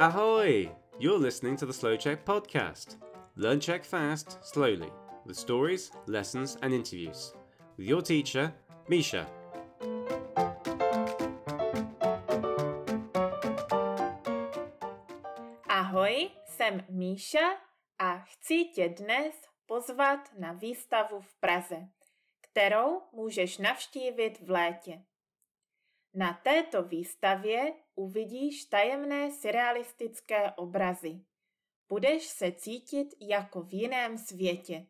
Ahoy! You're listening to the Slow Check podcast. Learn Czech fast, slowly, with stories, lessons, and interviews. With your teacher, Misha. Ahoj, jsem Míša a chci tě dnes pozvat na výstavu v Praze, kterou můžeš navštívit v létě. Na této výstavě uvidíš tajemné surrealistické obrazy. Budeš se cítit jako v jiném světě.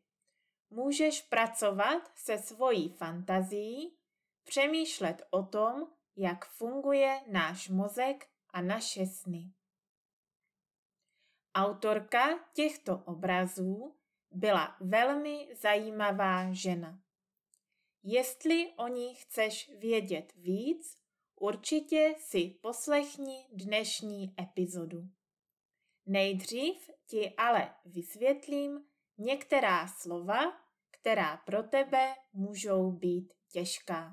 Můžeš pracovat se svojí fantazií, přemýšlet o tom, jak funguje náš mozek a naše sny. Autorka těchto obrazů byla velmi zajímavá žena. Jestli o ní chceš vědět víc, určitě si poslechni dnešní epizodu. Nejdřív ti ale vysvětlím některá slova, která pro tebe můžou být těžká.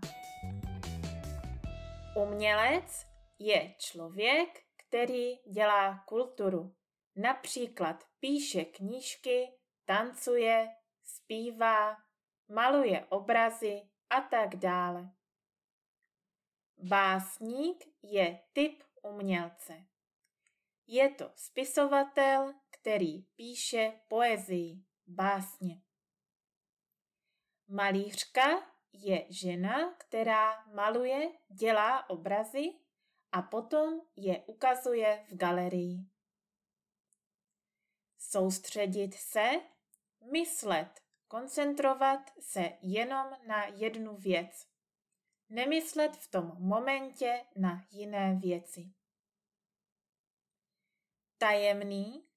Umělec je člověk, který dělá kulturu. Například píše knížky, tancuje, zpívá, maluje obrazy a tak dále. Básník je typ umělce. Je to spisovatel, který píše poezii, básně. Malířka je žena, která maluje, dělá obrazy a potom je ukazuje v galerii. Soustředit se, myslet, koncentrovat se jenom na jednu věc. Nemyslet v tom momentě na jiné věci. Tajemný.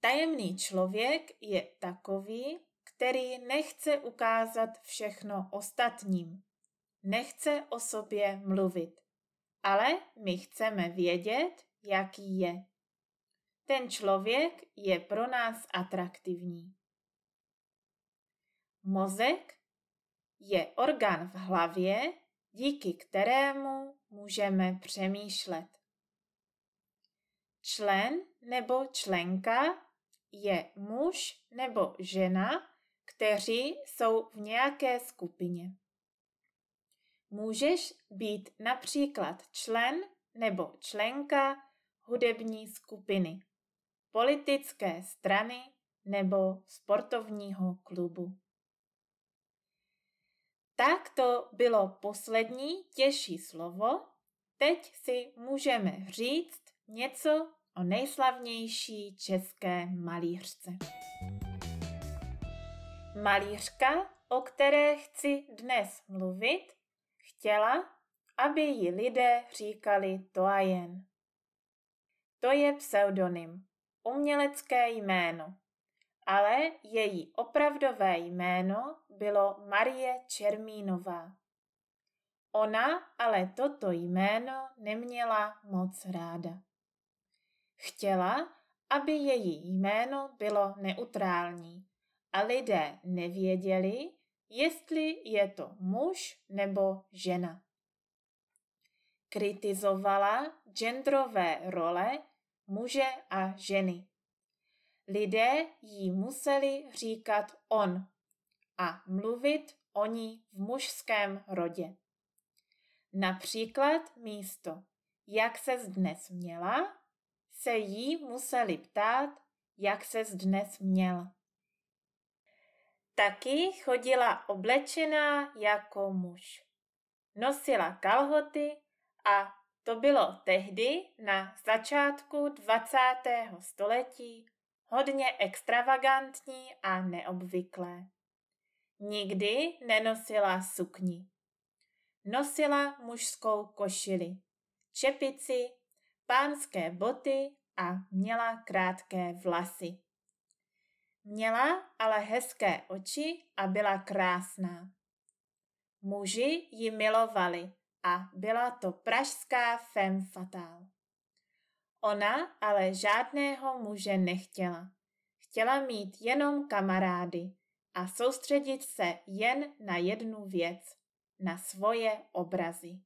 Tajemný člověk je takový, který nechce ukázat všechno ostatním. Nechce o sobě mluvit. Ale my chceme vědět, jaký je. Ten člověk je pro nás atraktivní. Mozek je orgán v hlavě, díky kterému můžeme přemýšlet. Člen nebo členka je muž nebo žena, kteří jsou v nějaké skupině. Můžeš být například člen nebo členka hudební skupiny, politické strany nebo sportovního klubu. Tak to bylo poslední těžší slovo. Teď si můžeme říct něco o nejslavnější české malířce. Malířka, o které chci dnes mluvit, chtěla, aby ji lidé říkali to a jen. To je pseudonym, umělecké jméno ale její opravdové jméno bylo Marie Čermínová. Ona ale toto jméno neměla moc ráda. Chtěla, aby její jméno bylo neutrální a lidé nevěděli, jestli je to muž nebo žena. Kritizovala genderové role muže a ženy. Lidé jí museli říkat on a mluvit o ní v mužském rodě. Například místo jak se dnes měla, se jí museli ptát, jak se dnes měl. Taky chodila oblečená jako muž. Nosila kalhoty a to bylo tehdy na začátku 20. století hodně extravagantní a neobvyklé. Nikdy nenosila sukni. Nosila mužskou košili, čepici, pánské boty a měla krátké vlasy. Měla ale hezké oči a byla krásná. Muži ji milovali a byla to pražská femme fatale. Ona ale žádného muže nechtěla. Chtěla mít jenom kamarády a soustředit se jen na jednu věc, na svoje obrazy.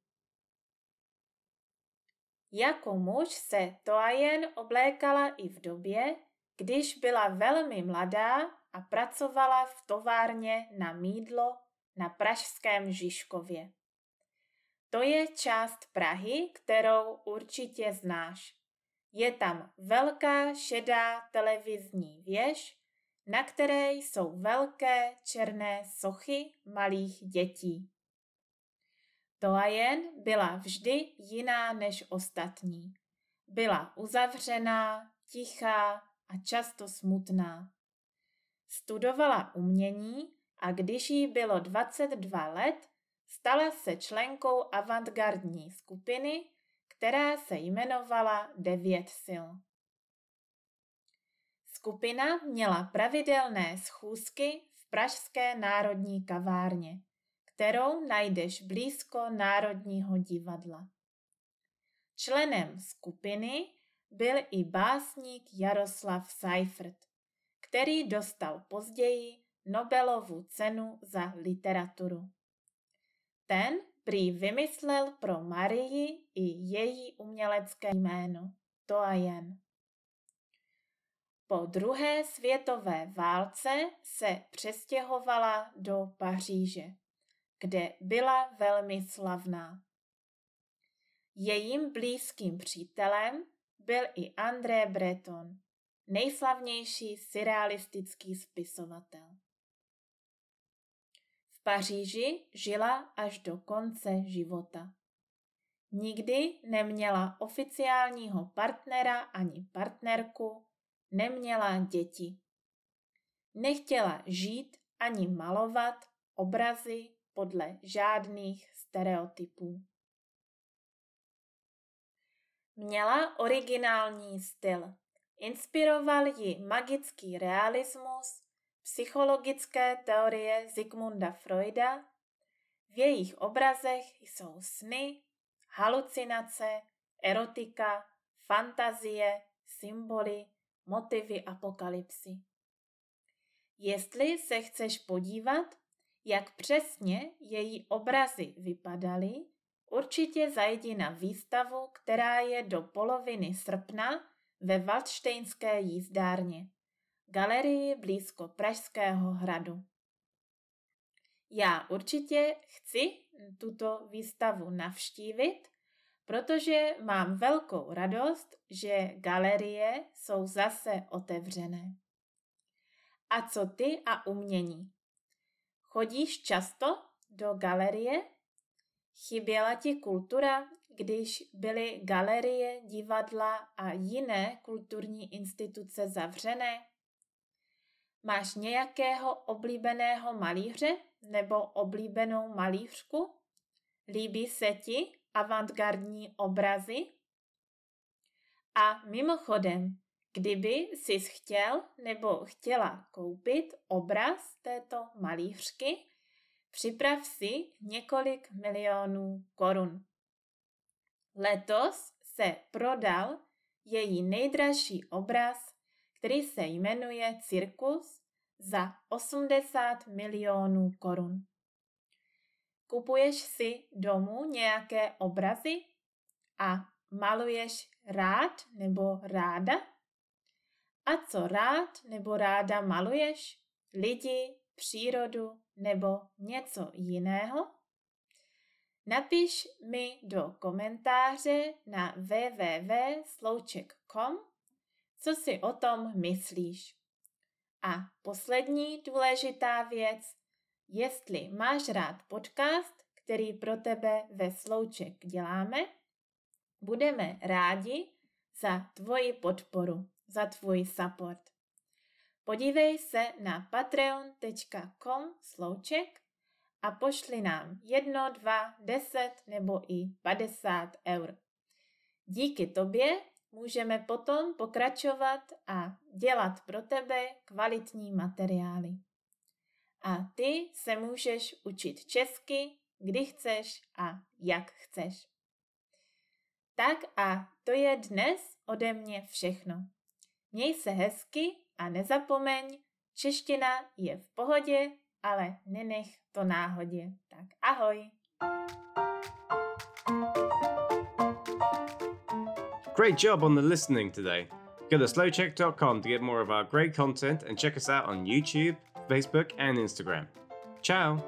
Jako muž se Toajen oblékala i v době, když byla velmi mladá a pracovala v továrně na mídlo na pražském Žižkově. To je část Prahy, kterou určitě znáš. Je tam velká šedá televizní věž, na které jsou velké černé sochy malých dětí. To jen byla vždy jiná než ostatní. Byla uzavřená, tichá a často smutná. Studovala umění a když jí bylo 22 let, stala se členkou avantgardní skupiny, která se jmenovala Devět sil. Skupina měla pravidelné schůzky v Pražské národní kavárně, kterou najdeš blízko Národního divadla. Členem skupiny byl i básník Jaroslav Seifert, který dostal později Nobelovu cenu za literaturu. Ten prý vymyslel pro Marii i její umělecké jméno, to a jen. Po druhé světové válce se přestěhovala do Paříže, kde byla velmi slavná. Jejím blízkým přítelem byl i André Breton, nejslavnější surrealistický spisovatel. Paříži žila až do konce života. Nikdy neměla oficiálního partnera ani partnerku, neměla děti. Nechtěla žít ani malovat obrazy podle žádných stereotypů. Měla originální styl. Inspiroval ji magický realismus, psychologické teorie Sigmunda Freuda. V jejich obrazech jsou sny, halucinace, erotika, fantazie, symboly, motivy apokalypsy. Jestli se chceš podívat, jak přesně její obrazy vypadaly, určitě zajdi na výstavu, která je do poloviny srpna ve Valdštejnské jízdárně, galerii blízko Pražského hradu. Já určitě chci tuto výstavu navštívit, protože mám velkou radost, že galerie jsou zase otevřené. A co ty a umění? Chodíš často do galerie? Chyběla ti kultura, když byly galerie, divadla a jiné kulturní instituce zavřené? Máš nějakého oblíbeného malíře nebo oblíbenou malířku? Líbí se ti avantgardní obrazy? A mimochodem, kdyby jsi chtěl nebo chtěla koupit obraz této malířky, připrav si několik milionů korun. Letos se prodal její nejdražší obraz, který se jmenuje Cirkus, za 80 milionů korun. Kupuješ si domů nějaké obrazy a maluješ rád nebo ráda? A co rád nebo ráda maluješ? Lidi, přírodu nebo něco jiného? Napiš mi do komentáře na www.slouček.com, co si o tom myslíš. A poslední důležitá věc, jestli máš rád podcast, který pro tebe ve Slouček děláme, budeme rádi za tvoji podporu, za tvůj support. Podívej se na patreon.com slouček a pošli nám jedno, dva, deset nebo i 50 eur. Díky tobě můžeme potom pokračovat a dělat pro tebe kvalitní materiály. A ty se můžeš učit česky, kdy chceš a jak chceš. Tak a to je dnes ode mě všechno. Měj se hezky a nezapomeň, čeština je v pohodě, ale nenech to náhodě. Tak ahoj! thank you Great job on the listening today. Go to slowcheck.com to get more of our great content and check us out on YouTube, Facebook, and Instagram. Ciao!